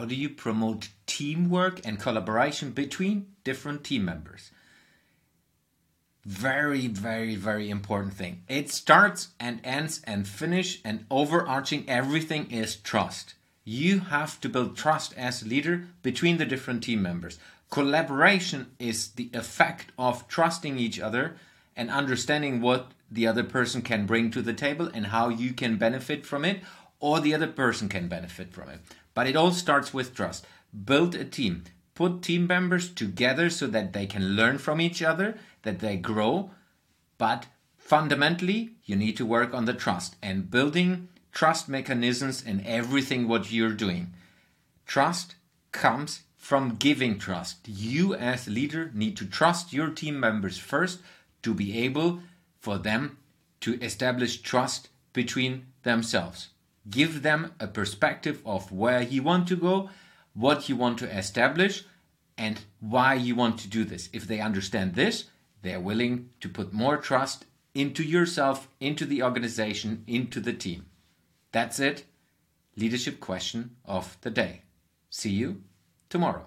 how do you promote teamwork and collaboration between different team members? Very, very, very important thing. It starts and ends and finish and overarching everything is trust. You have to build trust as a leader between the different team members. Collaboration is the effect of trusting each other and understanding what the other person can bring to the table and how you can benefit from it or the other person can benefit from it. But it all starts with trust. Build a team. Put team members together so that they can learn from each other, that they grow. But fundamentally, you need to work on the trust and building trust mechanisms in everything what you're doing. Trust comes from giving trust. You as leader need to trust your team members first to be able for them to establish trust between themselves. Give them a perspective of where you want to go, what you want to establish, and why you want to do this. If they understand this, they're willing to put more trust into yourself, into the organization, into the team. That's it. Leadership question of the day. See you tomorrow.